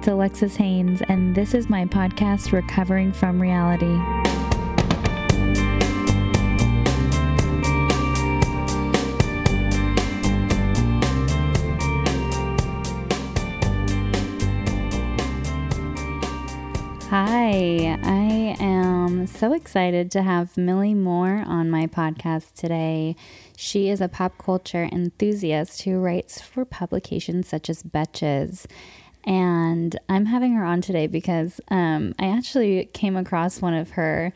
it's Alexis Haines, and this is my podcast, Recovering from Reality. Hi, I am so excited to have Millie Moore on my podcast today. She is a pop culture enthusiast who writes for publications such as Betches. And I'm having her on today because um, I actually came across one of her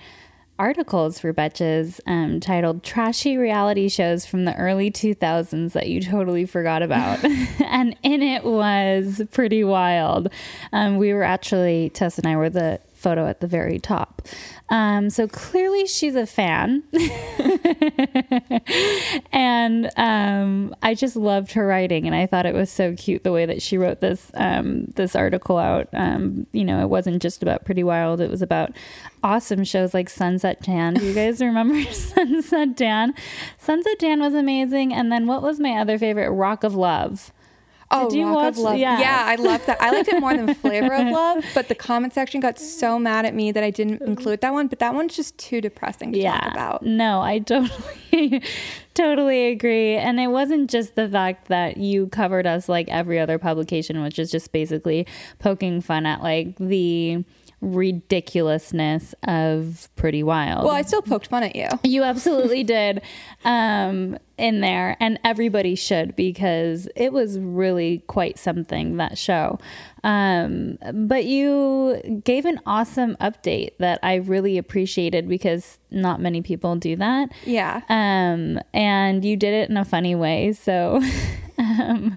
articles for Betches um, titled Trashy Reality Shows from the Early 2000s That You Totally Forgot About. and in it was pretty wild. Um, we were actually, Tess and I were the photo at the very top. Um, so clearly she's a fan. and um, I just loved her writing, and I thought it was so cute the way that she wrote this um, this article out. Um, you know, it wasn't just about Pretty Wild; it was about awesome shows like Sunset Tan. Do you guys remember Sunset Tan? Sunset Tan was amazing. And then what was my other favorite? Rock of Love. Oh, Did you Rock watch? Of Love. Yeah. yeah, I love that. I liked it more than Flavor of Love, but the comment section got so mad at me that I didn't include that one. But that one's just too depressing to yeah. talk about. No, I totally, totally agree. And it wasn't just the fact that you covered us like every other publication, which is just basically poking fun at like the ridiculousness of Pretty Wild. Well, I still poked fun at you. You absolutely did um, in there, and everybody should because it was really quite something that show. Um, but you gave an awesome update that I really appreciated because not many people do that. Yeah. Um, and you did it in a funny way. So Um,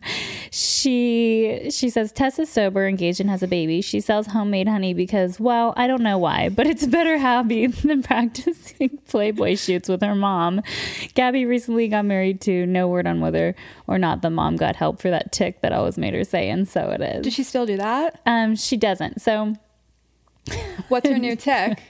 she she says Tess is sober, engaged, and has a baby. She sells homemade honey because, well, I don't know why, but it's a better hobby than practicing Playboy shoots with her mom. Gabby recently got married to no word on whether or not the mom got help for that tic that always made her say, and so it is. Does she still do that? Um, she doesn't. So What's her new tech?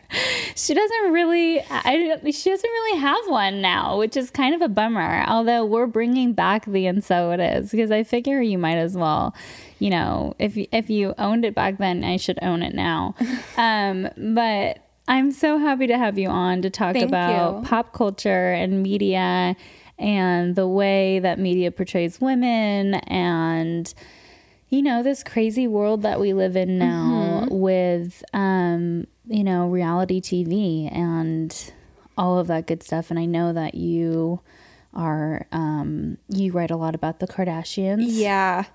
she doesn't really. I, she doesn't really have one now, which is kind of a bummer. Although we're bringing back the and so it is because I figure you might as well, you know, if if you owned it back then, I should own it now. um, but I'm so happy to have you on to talk Thank about you. pop culture and media and the way that media portrays women and you know, this crazy world that we live in now mm-hmm. with, um, you know, reality TV and all of that good stuff. And I know that you are, um, you write a lot about the Kardashians. Yeah.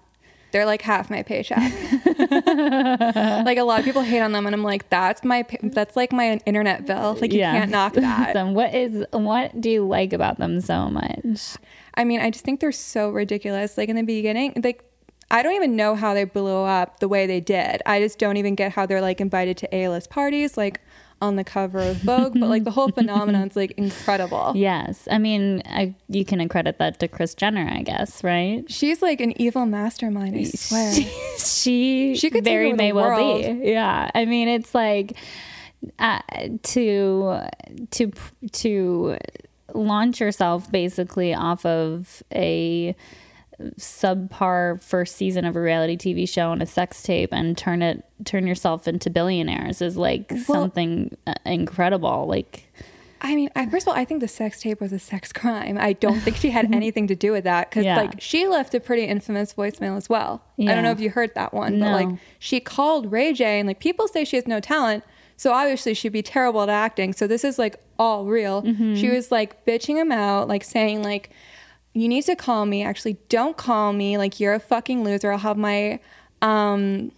They're like half my paycheck. like a lot of people hate on them, and I'm like, that's my that's like my internet bill. Like you yes. can't knock that. what is what do you like about them so much? I mean, I just think they're so ridiculous. Like in the beginning, like I don't even know how they blew up the way they did. I just don't even get how they're like invited to A-list parties, like on the cover of Vogue. but like the whole phenomenon is like incredible. Yes, I mean, I, you can accredit that to Kris Jenner, I guess, right? She's like an evil mastermind. I swear. She she, she could very may well be. Yeah, I mean, it's like uh, to to to launch yourself basically off of a subpar first season of a reality TV show and a sex tape and turn it turn yourself into billionaires is like well, something uh, incredible like I mean, I, first of all, I think the sex tape was a sex crime. I don't think she had anything to do with that because, yeah. like, she left a pretty infamous voicemail as well. Yeah. I don't know if you heard that one, no. but like, she called Ray J, and like, people say she has no talent, so obviously she'd be terrible at acting. So this is like all real. Mm-hmm. She was like bitching him out, like saying like, you need to call me. Actually, don't call me. Like, you're a fucking loser. I'll have my um,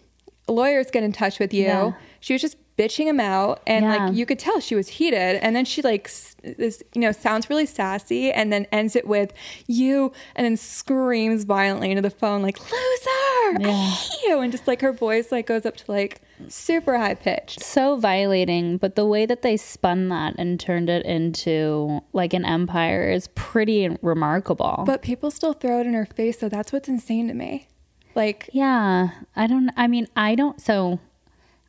lawyers get in touch with you. Yeah. She was just bitching him out and yeah. like you could tell she was heated and then she like this you know sounds really sassy and then ends it with you and then screams violently into the phone like loser yeah. I hate you and just like her voice like goes up to like super high pitched so violating but the way that they spun that and turned it into like an empire is pretty remarkable but people still throw it in her face so that's what's insane to me like yeah i don't i mean i don't so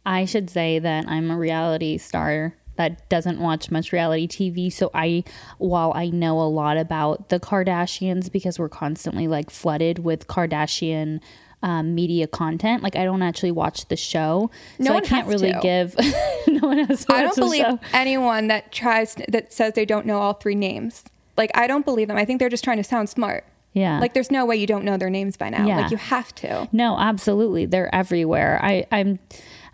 I should say that I'm a reality star that doesn't watch much reality TV. So I, while I know a lot about the Kardashians because we're constantly like flooded with Kardashian um, media content. Like I don't actually watch the show, no so I can't really to. give. no one has. I don't believe anyone that tries that says they don't know all three names. Like I don't believe them. I think they're just trying to sound smart. Yeah. Like there's no way you don't know their names by now. Yeah. Like you have to. No, absolutely. They're everywhere. I I'm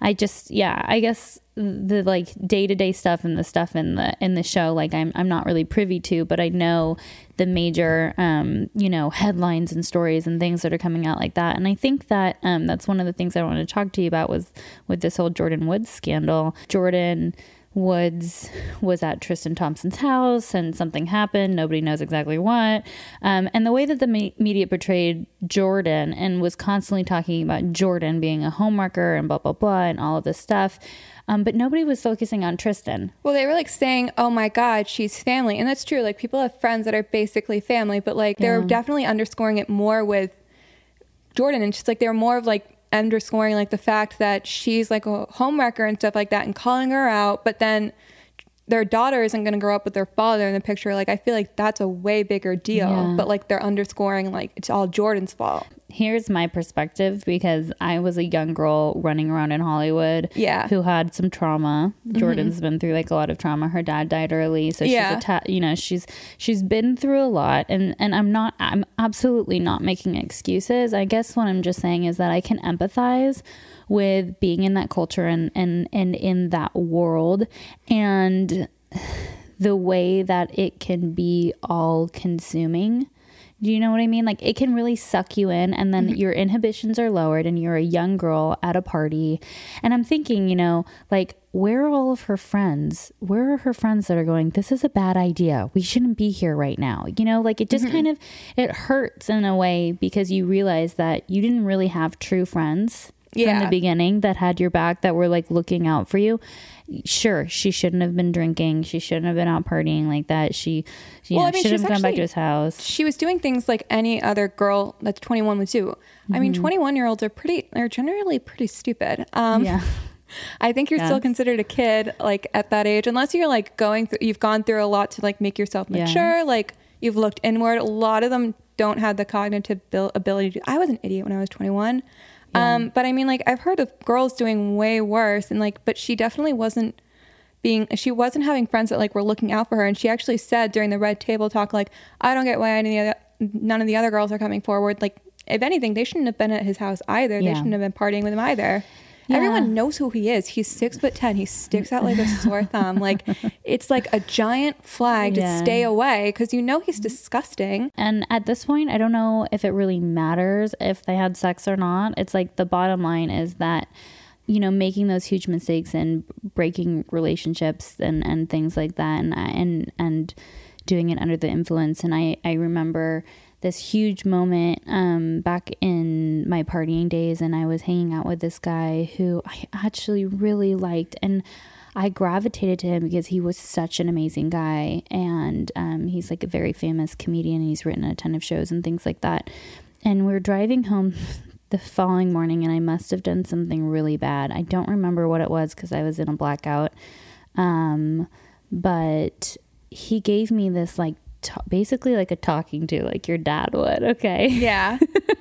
I just yeah, I guess the like day-to-day stuff and the stuff in the in the show like I'm I'm not really privy to, but I know the major um, you know, headlines and stories and things that are coming out like that. And I think that um that's one of the things I wanted to talk to you about was with this whole Jordan Woods scandal. Jordyn Woods was at Tristan Thompson's house and something happened. Nobody knows exactly what. Um, and the way that the me- media portrayed Jordan and was constantly talking about Jordan being a homewrecker and blah, blah, blah, and all of this stuff. Um, but nobody was focusing on Tristan. Well, they were like saying, oh my God, she's family. And that's true. Like people have friends that are basically family, but like they're definitely underscoring it more with Jordan. And just like they're more of like, underscoring like the fact that she's like a homewrecker and stuff like that and calling her out, but then their daughter isn't going to grow up with their father in the picture. Like, I feel like that's a way bigger deal, yeah. but like they're underscoring like it's all jordan's fault. Here's my perspective because I was a young girl running around in Hollywood. Yeah. Who had some trauma. Mm-hmm. Jordyn's been through like a lot of trauma. Her dad died early. So yeah. she's, atta- you know, she's, she's been through a lot and, and I'm not, I'm absolutely not making excuses. I guess what I'm just saying is that I can empathize with being in that culture and and and in that world and the way that it can be all consuming. Do you know what I mean? Like it can really suck you in, and then mm-hmm. your inhibitions are lowered, and you're a young girl at a party. And I'm thinking, you know, like, where are all of her friends? Where are her friends that are going, this is a bad idea. We shouldn't be here right now. You know, like it just mm-hmm. kind of it hurts in a way because you realize that you didn't really have true friends yeah. from the beginning that had your back that were like looking out for you sure she shouldn't have been drinking she shouldn't have been out partying like that she you well, know, I mean, should have gone back to his house she was doing things like any other girl that's 21 would do mm-hmm. i mean mm-hmm. 21 year olds are pretty They're generally pretty stupid um yeah I think you're yes. still considered a kid, like at that age, unless you're like going through, you've gone through a lot to like make yourself mature. Yeah. Like you've looked inward. A lot of them don't have the cognitive ability to. I was an idiot when I was 21. Yeah. Um, but I mean, like I've heard of girls doing way worse, and like, but she definitely wasn't being. She wasn't having friends that like were looking out for her, and she actually said during the red table talk, like, I don't get why any of the, none of the other girls are coming forward. Like, if anything, they shouldn't have been at his house either. Yeah. They shouldn't have been partying with him either. Yeah. Everyone knows who he is. He's six foot ten. He sticks out like a sore thumb. Like it's like a giant flag yeah. to stay away because you know he's disgusting. And at this point, I don't know if it really matters if they had sex or not. It's like the bottom line is that you know making those huge mistakes and breaking relationships and and things like that and and and doing it under the influence. And I I remember this huge moment um, back in my partying days, and I was hanging out with this guy who I actually really liked, and I gravitated to him because he was such an amazing guy, and um, he's like a very famous comedian. And he's written a ton of shows and things like that. And we are driving home the following morning, and I must have done something really bad. I don't remember what it was because I was in a blackout. Um, but he gave me this like basically like a talking to like your dad would okay yeah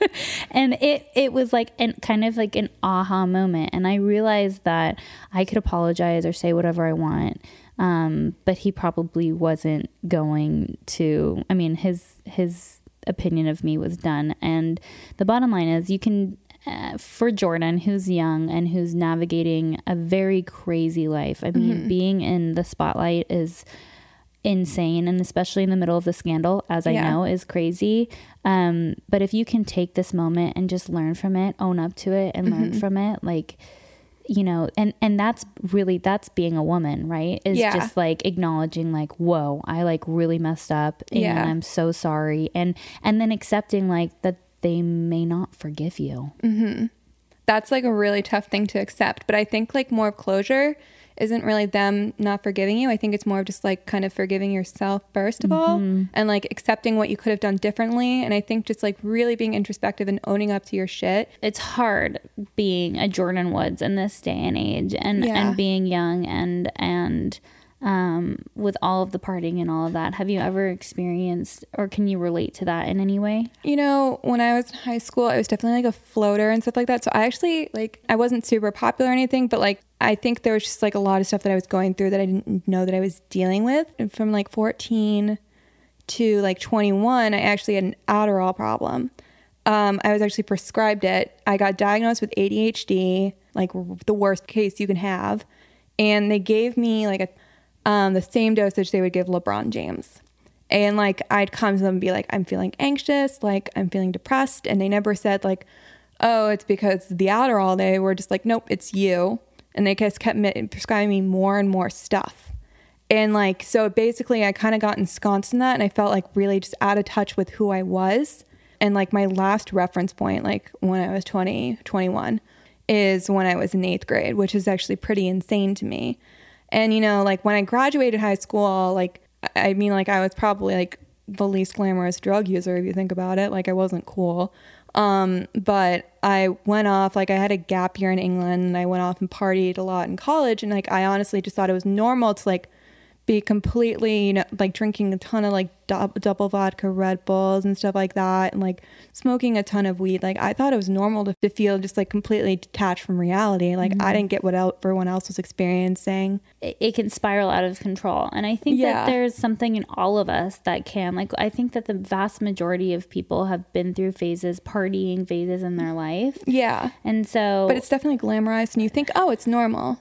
and it it was like an kind of like an aha moment and i realized that i could apologize or say whatever i want um, but he probably wasn't going to i mean his his opinion of me was done and the bottom line is you can uh, for Jordan, who's young and who's navigating a very crazy life. I mean, mm-hmm. being in the spotlight is insane and especially in the middle of the scandal as i yeah. know is crazy um, but if you can take this moment and just learn from it own up to it and mm-hmm. learn from it like you know and and that's really that's being a woman right is yeah. just like acknowledging like whoa i like really messed up and yeah. i'm so sorry and and then accepting like that they may not forgive you mm-hmm. that's like a really tough thing to accept but i think like more of closure isn't really them not forgiving you. I think it's more of just like kind of forgiving yourself first of mm-hmm. all and like accepting what you could have done differently. And I think just like really being introspective and owning up to your shit. It's hard being a Jordan Woods in this day and age and, yeah. and being young and, and, um, with all of the partying and all of that. Have you ever experienced or can you relate to that in any way? You know, when I was in high school, I was definitely like a floater and stuff like that. So I actually like I wasn't super popular or anything, but like I think there was just like a lot of stuff that I was going through that I didn't know that I was dealing with. And from like 14 to like 21, I actually had an Adderall problem. Um, I was actually prescribed it. I got diagnosed with ADHD, like the worst case you can have. And they gave me like a um, the same dosage they would give LeBron James. And like I'd come to them and be like, I'm feeling anxious, like I'm feeling depressed. And they never said like, oh, it's because the Adderall. They were just like, nope, it's you. And they just kept prescribing me more and more stuff. And like, so basically I kind of got ensconced in that and I felt like really just out of touch with who I was. And like my last reference point, like when I was 20, 21, is when I was in eighth grade, which is actually pretty insane to me and, you know, like when I graduated high school, like, I mean, like I was probably like the least glamorous drug user if you think about it. Like I wasn't cool. Um, but I went off, like I had a gap year in England and I went off and partied a lot in college. And like I honestly just thought it was normal to like be completely, you know, like drinking a ton of like double vodka Red Bulls and stuff like that, and like smoking a ton of weed. Like I thought it was normal to, to feel just like completely detached from reality. Like mm-hmm. I didn't get what everyone else was experiencing. It, it, can spiral out of control, and I think yeah. that there's something in all of us that can. Like I think that the vast majority of people have been through phases, partying phases in their life. Yeah, and so, but it's definitely glamorized, and you think, oh, it's normal.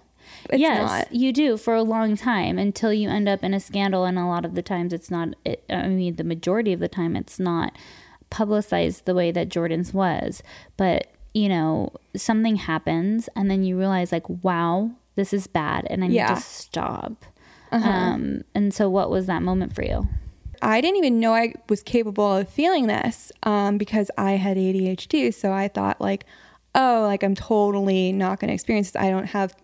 It's yes, not. you do for a long time until you end up in a scandal, and a lot of the times it's not. It, I mean, the majority of the time it's not publicized the way that Jordan's was. But you know, something happens, and then you realize, like, wow, this is bad, and I need yeah. to stop. Uh-huh. Um, and so, what was that moment for you? I didn't even know I was capable of feeling this um, because I had ADHD. So I thought, like, oh, like I'm totally not going to experience this. I don't have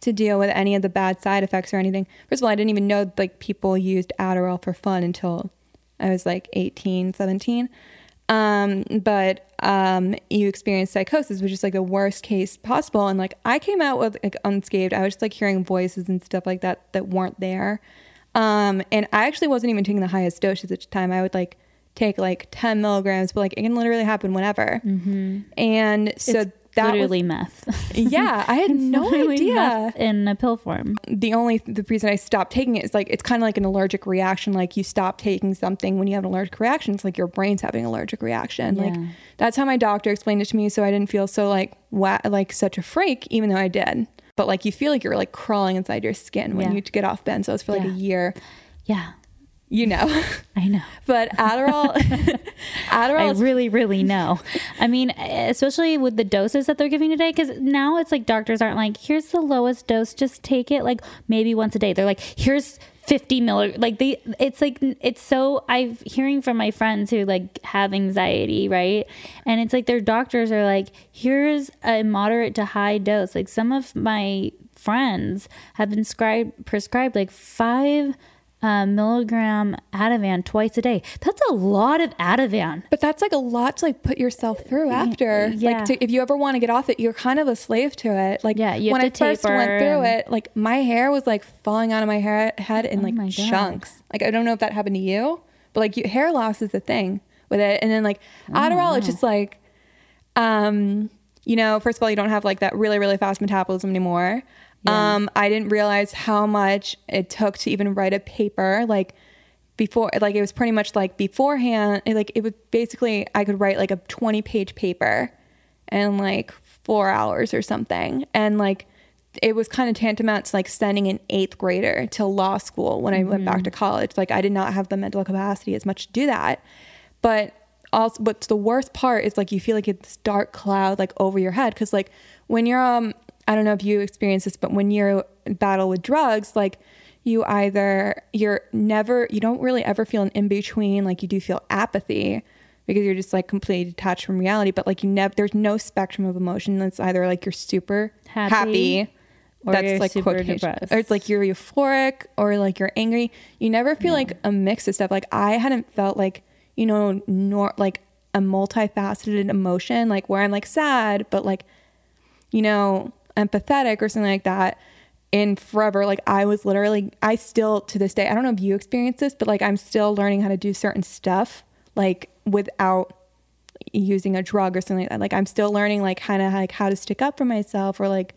to deal with any of the bad side effects or anything. First of all, I didn't even know like people used Adderall for fun until I was like 18, 17. Um, but um, you experience psychosis, which is like the worst case possible. And like I came out with like unscathed. I was just like hearing voices and stuff like that that weren't there. Um, and I actually wasn't even taking the highest doses at the time. I would like take like 10 milligrams, but like it can literally happen whenever. Mm-hmm. And so it's that literally was, meth. yeah, I had no idea. in a pill form. The only the reason I stopped taking it is like it's kind of like an allergic reaction. Like you stop taking something when you have an allergic reaction. It's like your brain's having an allergic reaction. Yeah. Like that's how my doctor explained it to me, so I didn't feel so like like such a freak, even though I did. But like you feel like you're like crawling inside your skin when yeah. you get off benzos for like yeah. a year. Yeah you know. I know. But Adderall, Adderall. I really, really know. I mean, especially with the doses that they're giving today, because now it's like doctors aren't like, here's the lowest dose, just take it like maybe once a day. They're like, here's 50 milligrams. like they it's like it's so i'm hearing from my friends who like have anxiety right and it's like their doctors are like here's a moderate to high dose like some of my friends have been scribed prescribed like five uh, milligram Ativan twice a day. That's a lot of Ativan. But that's like a lot to like put yourself through after. Yeah. Like to, if you ever want to get off it, you're kind of a slave to it. Like yeah, when I first went through it, like my hair was like falling out of my hair, head in oh like chunks. Like I don't know if that happened to you, but like you, hair loss is a thing with it. And then like oh, Adderall, it's just like, um, you know, first of all, you don't have like that really really fast metabolism anymore. Yeah. Um, I didn't realize how much it took to even write a paper. Like before, like it was pretty much like beforehand. Like it was basically I could write like a twenty page paper in like four hours or something, and like it was kind of tantamount to like sending an eighth grader to law school when I mm-hmm. went back to mm-hmm. college. Like I did not have the mental capacity as much to do that, but also but the worst part is like you feel like it's dark cloud like over your head because like when you're um I don't know if you experience this, but when you're in battle with drugs, like you either you're never you don't really ever feel an in between, like you do feel apathy because you're just like completely detached from reality, but like you never there's no spectrum of emotion that's either like you're super happy, happy or that's like super depressed. or it's like you're euphoric or like you're angry. You never feel like a mix of stuff. Like I hadn't felt like, you know, nor like a multifaceted emotion, like where I'm like sad, but like, you know, empathetic or something like that in forever. Like I was literally, I still to this day, I don't know if you experienced this, but like I'm still learning how to do certain stuff like without using a drug or something like that. Like I'm still learning like kind of like how to stick up for myself or like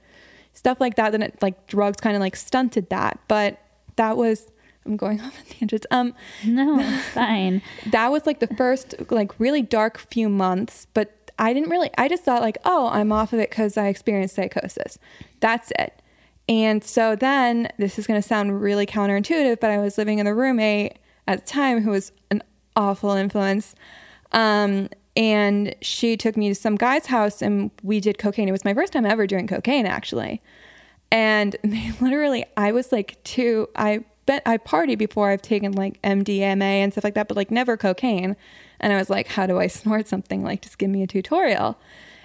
stuff like that. Then it, like drugs kind of like stunted that. But that was I'm going off on tangents. Um, no, it's fine. that was like the first like really dark few months, but I didn't really. I just thought like, oh, I'm off of it because I experienced psychosis. That's it. And so then this is going to sound really counterintuitive, but I was living in a roommate at the time who was an awful influence. Um, and she took me to some guy's house and we did cocaine. It was my first time ever doing cocaine actually. And they literally, I was like two, I bet I party before I've taken like MDMA and stuff like that, but like never cocaine. And I was like, how do I snort something? Like, just give me a tutorial.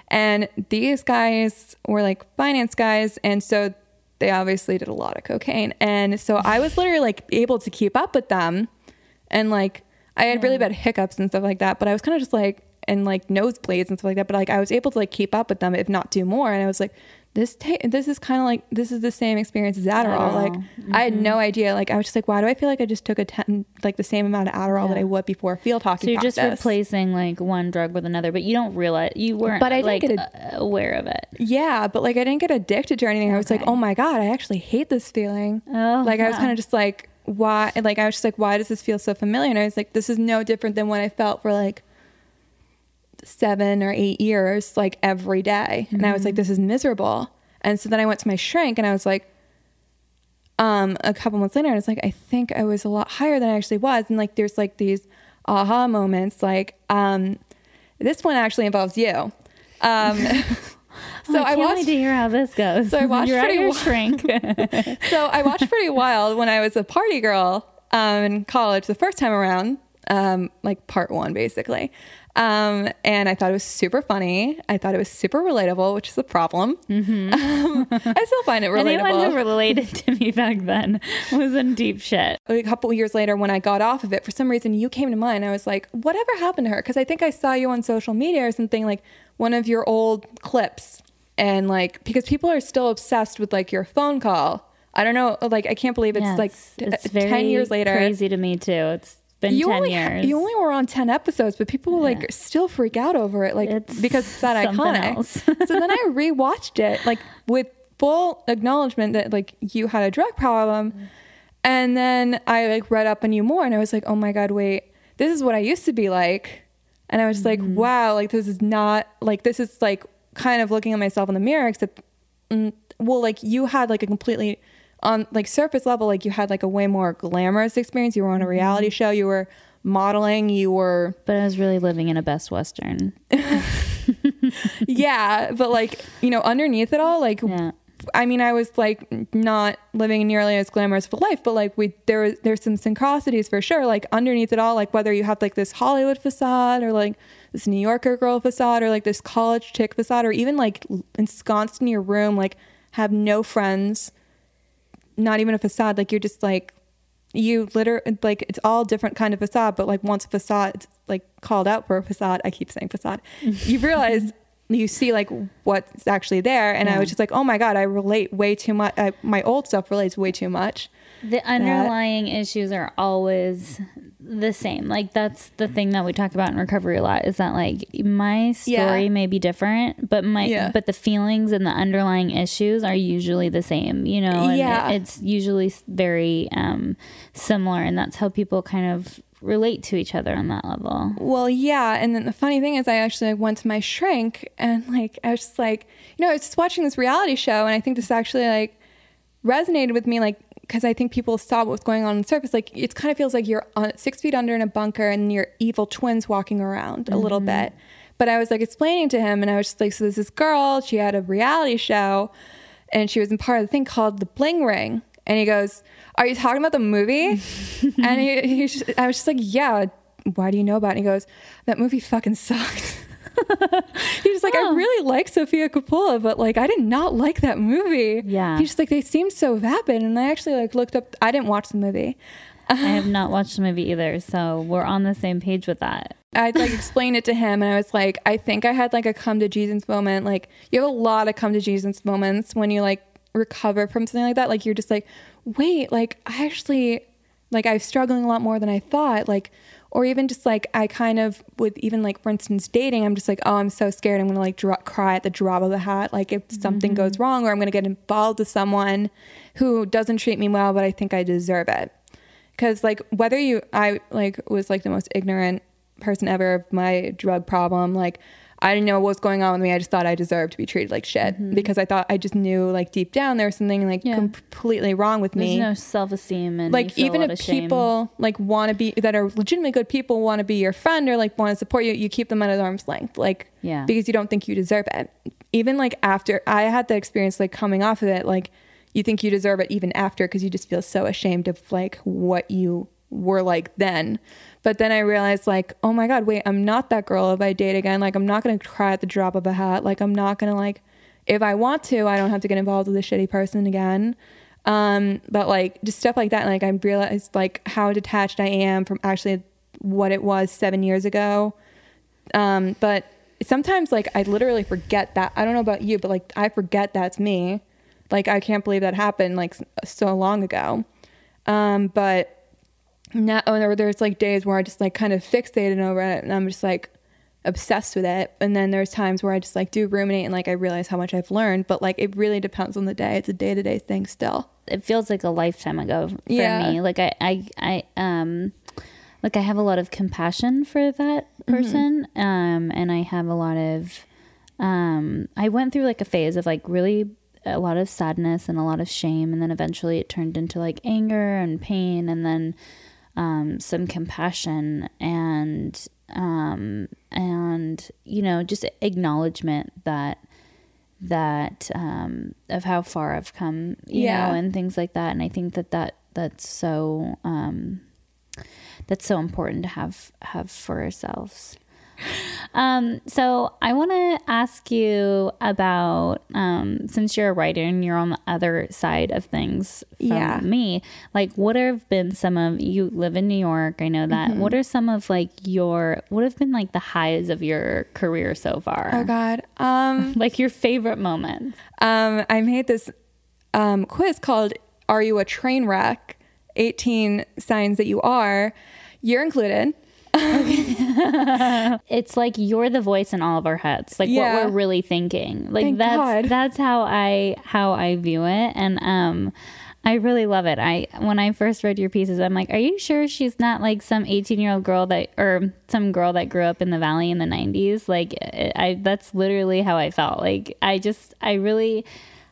And these guys were like finance guys. And so they obviously did a lot of cocaine. And so I was literally like able to keep up with them. And like, I had really bad hiccups and stuff like that, but I was kind of just like, and like nosebleeds and stuff like that. But like I was able to like keep up with them, if not do more. And I was like, this ta- this is kind of like this is the same experience as Adderall. Adderall. Like mm-hmm. I had no mm-hmm. idea. Like I was just like, why do I feel like I just took a ten like the same amount of Adderall yeah. that I would before field hockey? So you're practice. just replacing like one drug with another, but you don't realize you weren't. But I like a, aware of it. Yeah, but like I didn't get addicted to anything. Okay. I was like, oh my god, I actually hate this feeling. Oh, like I was kind of just like, why? Like I was just like, why does this feel so familiar? And I was like, this is no different than what I felt for like seven or eight years, like every day. Mm-hmm. And I was like, mm-hmm. this is miserable. And so then I went to my shrink and I was like, um, a couple months later, I was like, I think I was a lot higher than I actually was. And like, there's like these aha moments. Like, um, this one actually involves you. Um, so oh, I, I watched to hear how this goes. So I watched You're pretty your shrink. so I watched Pretty Wild when I was a party girl um, in college the first time around, um, like part one basically. Um, and I thought it was super funny. I thought it was super relatable, which is a problem. Mm-hmm. Um, I still find it relatable. Anyone who related to me back then was in deep shit. A couple years later, when I got off of it, for some reason you came to mind. I was like, whatever happened to her? Because I think I saw you on social media or something like one of your old clips. And like, because people are still obsessed with like your phone call. I don't know. Like, I can't believe it's yes, like it's 10 years later. Crazy to me too. It's been you 10 only, years. You only were on 10 episodes, but people yeah. like still freak out over it, like it's because it's that iconic. so then I rewatched it, like with full acknowledgement that like you had a drug problem. Mm. And then I like read up on you more and I was like, oh my God, wait, this is what I used to be like. And I was mm-hmm. like, wow, like this is not like this is like kind of looking at myself in the mirror, except, mm, well, like you had like a completely on like surface level, like you had like a way more glamorous experience. You were on a reality mm-hmm. show, you were modeling, you were. But I was really living in a Best Western. yeah, but like you know, underneath it all, like. Yeah. I mean, I was like not living nearly as glamorous of a life, but like we there there's some synchronicities for sure. Like underneath it all, like whether you have like this Hollywood facade or like this New Yorker girl facade or like this college chick facade or even like ensconced in your room, like have no friends, not even a facade. Like you're just like you literally like it's all different kind of facade, but like once a facade it's like called out for a facade, I keep saying facade. you realize you see like what's actually there, and yeah. I was just like, oh my god, I relate way too much. I, my old stuff relates way too much. The underlying that, issues are always the same. Like that's the thing that we talk about in recovery a lot is that like my story yeah. may be different, but my yeah. but the feelings and the underlying issues are usually the same, you know. And yeah. It, it's usually very um similar and that's how people kind of relate to each other on that level. Well, yeah, and then the funny thing is I actually went to my shrink and like I was just like, you know, I was just watching this reality show and I think this actually like resonated with me like because I think people saw what was going on on the surface. Like it kind of feels like you're on six feet under in a bunker and your evil twins walking around mm-hmm. a little mm-hmm. bit. But I was like explaining to him, and I was just like, so there's this girl. She had a reality show, and she was in part of the thing called the Bling Ring. And he goes, "Are you talking about the movie?" and he, he I was just like, "Yeah." Why do you know about it? And he goes, "That movie fucking sucked." He's just like, oh. I really like Sofia Coppola, but like, I did not like that movie. Yeah. He's just like, they seem so vapid. And I actually like looked up, I didn't watch the movie. I have not watched the movie either. So we're on the same page with that. I'd like explain it to him and I was like, I think I had like a come to Jesus moment. Like you have a lot of come to Jesus moments when you like recover from something like that, like you're just like, wait, like I actually like I was struggling a lot more than I thought. Like or even just like I kind of with even like for instance dating, I'm just like, oh, I'm so scared. I'm gonna like dro- cry at the drop of a hat, like if something mm-hmm. goes wrong, or I'm gonna get involved with someone who doesn't treat me well, but I think I deserve it. Because like whether you, I like was like the most ignorant person ever of my drug problem, like I didn't know what was going on with me. I just thought I deserved to be treated like shit mm-hmm. because I thought I just knew like deep down there was something like yeah. completely wrong with There's me. no self esteem and like even if people like want to be that are legitimately good people want to be your friend or like want to support you, you keep them at arm's length, like yeah, because you don't think you deserve it. Even like after I had the experience like coming off of it, like you think you deserve it even after because you just feel so ashamed of like what you were like then. But then I realized, like, oh my God, wait, I'm not that girl if I date again. Like, I'm not going to cry at the drop of a hat. Like, I'm not going to, like, if I want to, I don't have to get involved with a shitty person again. Um, but like, just stuff like that. Like, I realized, like, how detached I am from actually what it was seven years ago. Um, but sometimes, like, I literally forget that. I don't know about you, but like, I forget that's me. Like, I can't believe that happened, like, so long ago. Um, but now or there's like days where I just like kind of fixated over it and I'm just like obsessed with it. And then there's times where I just like do ruminate and like I realize how much I've learned. But like it really depends on the day. It's a day to day thing still. It feels like a lifetime ago for yeah. me. Like I, I, I, um, like I have a lot of compassion for that mm-hmm. person. Mm-hmm. Um, and I have a lot of, um, I went through like a phase of like really a lot of sadness and a lot of shame. And then eventually it turned into like anger and pain. And then, um, some compassion and um, and you know just acknowledgement that that um, of how far I've come, you yeah. know, and things like that. And I think that that that's so um, that's so important to have have for ourselves. Um, so I want to ask you about um, since you're a writer and you're on the other side of things from yeah. me, like what have been some of you live in New York? I know that. Mm-hmm. What are some of like your what have been like the highs of your career so far? Oh God, um, like your favorite moment. Um, I made this um, quiz called "Are You a Train Wreck?" 18 signs that you are. You're included. it's like you're the voice in all of our heads, like yeah. what we're really thinking. Like Thank that's God. that's how I how I view it, and um, I really love it. I when I first read your pieces, I'm like, are you sure she's not like some 18 year old girl that or some girl that grew up in the valley in the 90s? Like, I that's literally how I felt. Like, I just I really.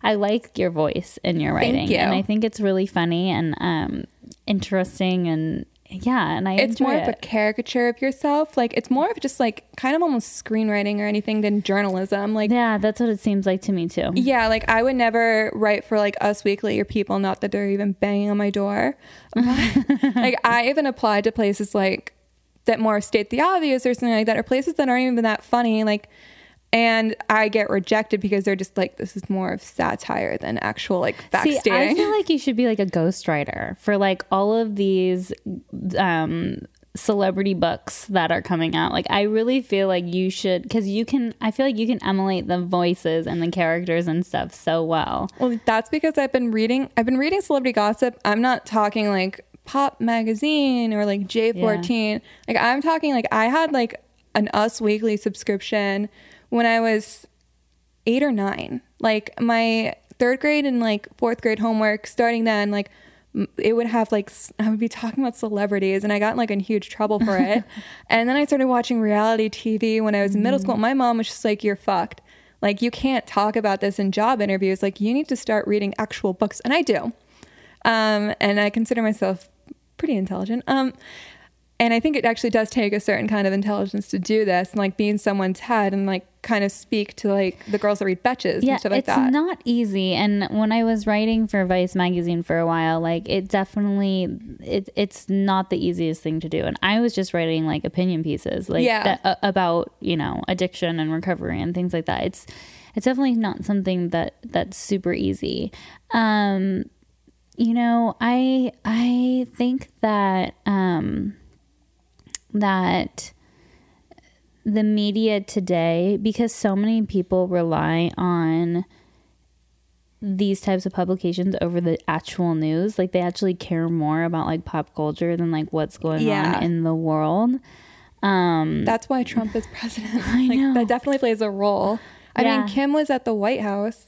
I like your voice in your writing, you. and I think it's really funny and um, interesting and yeah, and I it's more it. of a caricature of yourself. Like it's more of just like kind of almost screenwriting or anything than journalism. Like yeah, that's what it seems like to me too. Yeah, like I would never write for like Us Weekly or People. Not that they're even banging on my door. like I even applied to places like that more state the obvious or something like that, or places that aren't even that funny. Like and I get rejected because they're just like this is more of satire than actual like fact See, I feel like you should be like a ghostwriter for like all of these um celebrity books that are coming out. Like I really feel like you should because you can I feel like you can emulate the voices and the characters and stuff so well. Well, that's because I've been reading I've been reading celebrity gossip. I'm not talking like pop magazine or like J14. Yeah. Like I'm talking like I had like an Us Weekly subscription when I was eight or nine. Like my third grade and like fourth grade homework, starting then, like it would have like I would be talking about celebrities, and I got like in huge trouble for it. and then I started watching reality TV when I was in middle school. Mm. My mom was just like, "You're fucked. Like you can't talk about this in job interviews. Like you need to start reading actual books." And I do, um, and I consider myself pretty intelligent. Um, and I think it actually does take a certain kind of intelligence to do this and like be in someone's head and like kind of speak to like the girls that read Betches yeah, and stuff like it's that. It's not easy. And when I was writing for Vice magazine for a while, like it definitely it it's not the easiest thing to do. And I was just writing like opinion pieces like yeah. that, uh, about, you know, addiction and recovery and things like that. It's it's definitely not something that that's super easy. Um you know, I I think that um that the media today, because so many people rely on these types of publications over the actual news. Like they actually care more about like pop culture than like what's going yeah. on in the world. Um, That's why Trump is president. I like, know. That definitely plays a role. I yeah. mean, Kim was at the White House.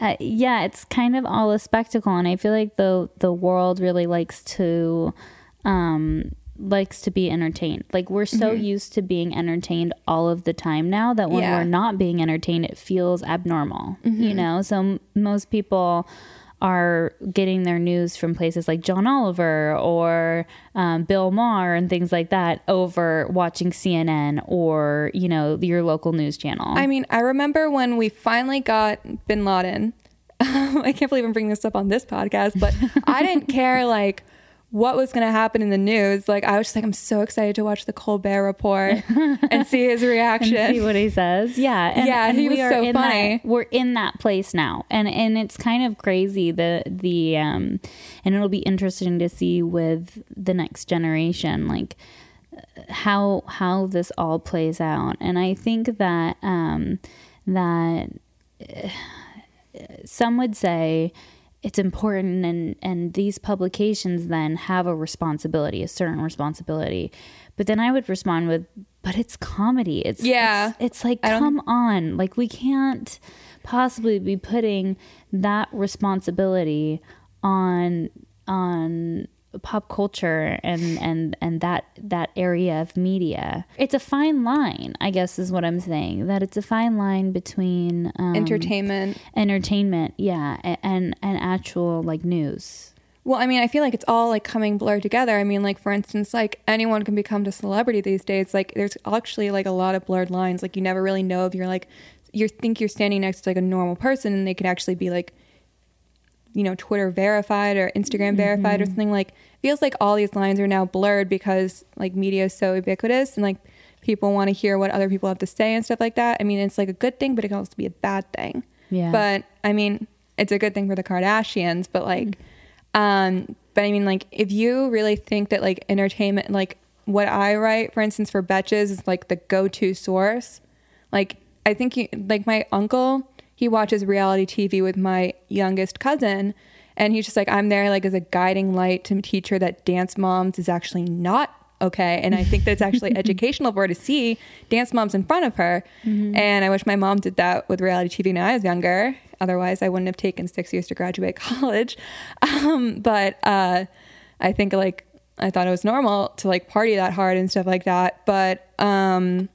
Uh, yeah, it's kind of all a spectacle, and I feel like the the world really likes to um, likes to be entertained. Like we're so mm-hmm. used to being entertained all of the time now that when yeah. we're not being entertained, it feels abnormal. Mm-hmm. You know, so m- most people are getting their news from places like John Oliver or um, Bill Maher and things like that over watching CNN or, you know, your local news channel. I mean, I remember when we finally got bin Laden. I can't believe I'm bringing this up on this podcast, but I didn't care like what was going to happen in the news. Like I was just like, I'm so excited to watch the Colbert Report and see his reaction, see what he says. Yeah, and, yeah, and he was so funny. That, we're in that place now, and and it's kind of crazy the the um, and it'll be interesting to see with the next generation, like how how this all plays out. And I think that um, that. Uh, some would say it's important and and these publications then have a responsibility a certain responsibility. But then i would respond with but it's comedy. It's yeah. it's, it's like come on. Like we can't possibly be putting that responsibility on on pop culture and and and that that area of media. It's a fine line i guess is what i'm saying that it's a fine line between um, entertainment. Entertainment yeah and and actual like news. Well i mean i feel like it's all like coming blurred together. I mean like for instance like anyone can become a celebrity these days. Like there's actually like a lot of blurred lines. Like you never really know if you're like you think you're standing next to like a normal person and they could actually be like you know Twitter verified or Instagram mm-hmm. verified or something like feels like all these lines are now blurred because like media is so ubiquitous and like people want to hear what other people have to say and stuff like that. I mean, it's like a good thing, but it can also be a bad thing. Yeah. But I mean, it's a good thing for the Kardashians, but like mm-hmm. um but I mean like if you really think that like entertainment like what I write, for instance, for Betches is like the go-to source. Like I think you, like my uncle he watches reality TV with my youngest cousin. And he's just like, I'm there like as a guiding light to teach her that dance moms is actually not okay. And I think that it's actually educational for her to see dance moms in front of her. Mm-hmm. And I wish my mom did that with reality TV when I was younger. Otherwise, I wouldn't have taken six years to graduate college. Um, but uh, I think like I thought it was normal to like party that hard and stuff like that. But um,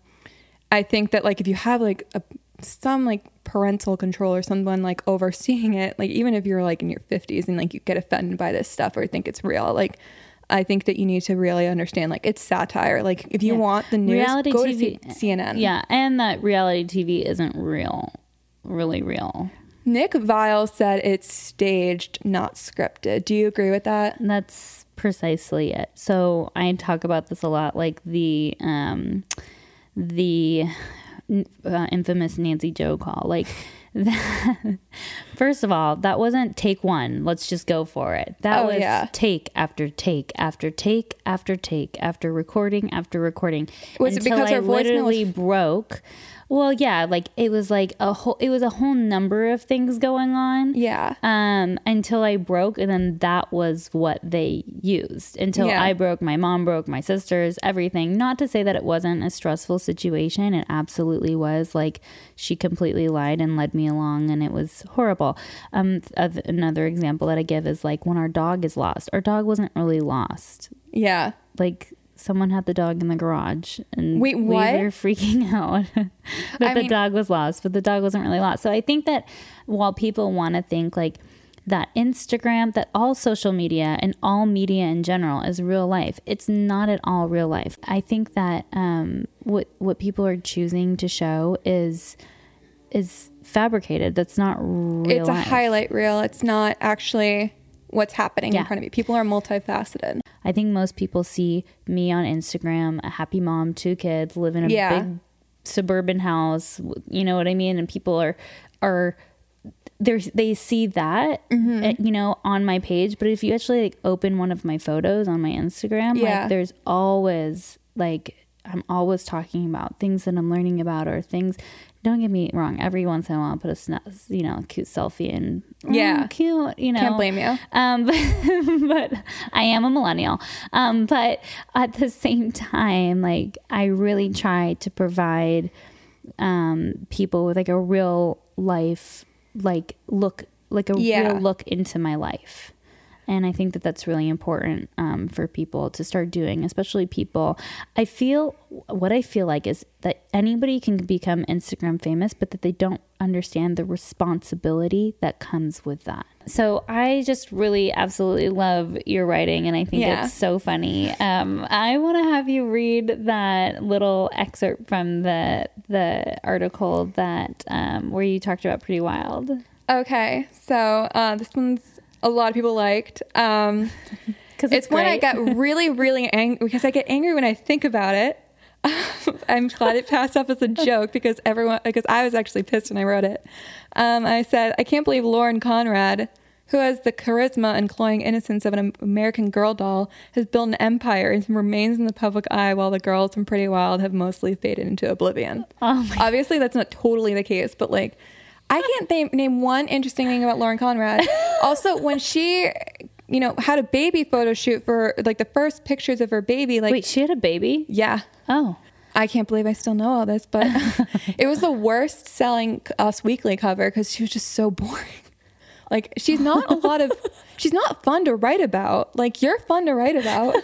I think that like if you have like a, some like parental control or someone like overseeing it, like even if you're like in your 50s and like you get offended by this stuff or think it's real, like I think that you need to really understand like it's satire. Like if you yeah. want the news, reality go TV, to C- CNN. Yeah, and that reality TV isn't real, really real. Nick Viall said it's staged, not scripted. Do you agree with that? That's precisely it. So I talk about this a lot, like the um, the uh, infamous Nancy Jo call. Like, that, first of all, that wasn't take one. Let's just go for it. That oh, was yeah. take after take after take after take after recording after recording. Was it because I her literally was... broke? Well, yeah, like it was like a whole it was a whole number of things going on. Yeah. Um until I broke and then that was what they used. Until yeah. I broke, my mom broke, my sisters, everything. Not to say that it wasn't a stressful situation. It absolutely was. Like she completely lied and led me along and it was horrible. Um another example that I give is like when our dog is lost. Our dog wasn't really lost. Yeah. Like someone had the dog in the garage and Wait, what? we were freaking out that I the mean, dog was lost, but the dog wasn't really lost. So I think that while people want to think like that Instagram, that all social media and all media in general is real life, it's not at all real life. I think that um, what what people are choosing to show is is fabricated. That's not real. It's life. a highlight reel. It's not actually what's happening yeah. in front of me. People are multifaceted. I think most people see me on Instagram, a happy mom, two kids, live in a yeah. big suburban house. You know what I mean? And people are are there's they see that mm-hmm. Eh, you know on my page but if you actually like open one of my photos on my instagram yeah. like there's always like I'm always talking about things that I'm learning about or things. Don't get me wrong. Every once in a while, I'll put a you know cute selfie and oh, yeah, cute. You know, can't blame you. Um, but, but I am a millennial. Um, but at the same time, like I really try to provide um people with like a real life, like look, like a yeah. real look into my life. And I think that that's really important um, for people to start doing, especially people. I feel what I feel like is that anybody can become Instagram famous, but that they don't understand the responsibility that comes with that. So I just really absolutely love your writing, and I think yeah. it's so funny. Um, I want to have you read that little excerpt from the the article that um, where you talked about Pretty Wild. Okay, so uh, this one's a lot of people liked. Um, because it's, it's when I got really, really angry because I get angry when I think about it. I'm glad it passed off as a joke because everyone because I was actually pissed when I wrote it. Um, I said I can't believe Lauren Conrad, who has the charisma and cloying innocence of an American Girl doll, has built an empire and remains in the public eye while the girls from Pretty Wild have mostly faded into oblivion. Oh Obviously, that's not totally the case, but like I can't name, name one interesting thing about Lauren Conrad. also, when she, you know, had a baby photo shoot for like the first pictures of her baby, like wait, she had a baby? Yeah. Oh. I can't believe I still know all this, but it was the worst selling Us Weekly cover because she was just so boring. Like she's not a lot of, she's not fun to write about. Like you're fun to write about.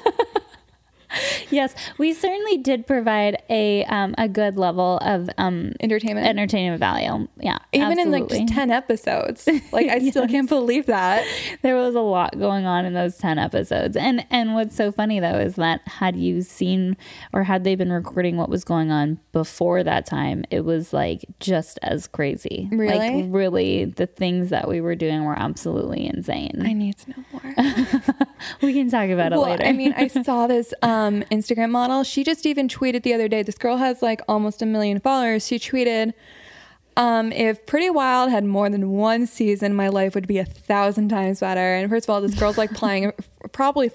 yes, we certainly did provide a um, a good level of um, entertainment entertainment value. Yeah, even absolutely. in like just ten episodes. Like I yes. still can't believe that there was a lot going on in those ten episodes. And and what's so funny though is that had you seen or had they been recording what was going on before that time, it was like just as crazy. Really, like really, the things that we were doing were absolutely insane. I need to know more. we can talk about it well, later. I mean, I saw this. Um, um, Instagram model. She just even tweeted the other day. This girl has like almost a million followers. She tweeted, um, if Pretty Wild had more than one season, my life would be a thousand times better. And first of all, this girl's like playing, probably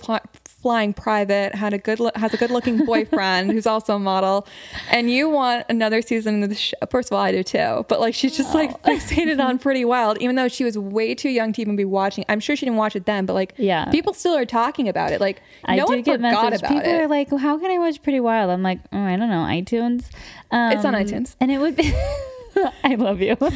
flying private, had a good has a good looking boyfriend who's also a model, and you want another season of the show. First of all, I do too, but like she's just like fixated on Pretty Wild, even though she was way too young to even be watching. I'm sure she didn't watch it then, but like yeah, people still are talking about it. Like I no one forgot message. about people it. are like, well, how can I watch Pretty Wild? I'm like, oh, I don't know, iTunes. Um, it's on um, iTunes, and it would be. I love you.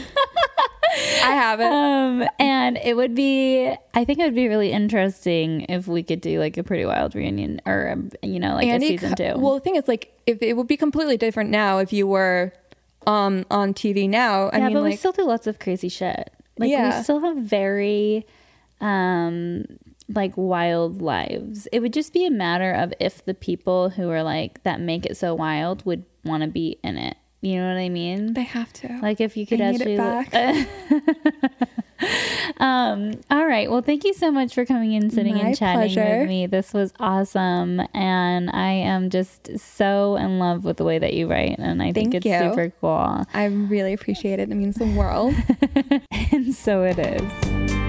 I haven't. Um, and it would be, I think it would be really interesting if we could do like a Pretty Wild reunion or, um, you know, like Andy, a season two. Well, the thing is, like, if it would be completely different now if you were um, on TV now. I yeah, mean, but like, we still do lots of crazy shit. Like, yeah. we still have very, um, like wild lives. It would just be a matter of if the people who are like that make it so wild would want to be in it. You know what I mean? They have to. Like if you could they actually. um, all right. Well, thank you so much for coming in, sitting My and chatting pleasure. with me. This was awesome, and I am just so in love with the way that you write, and I thank think it's you. super cool. I really appreciate it. It means the world, and so it is.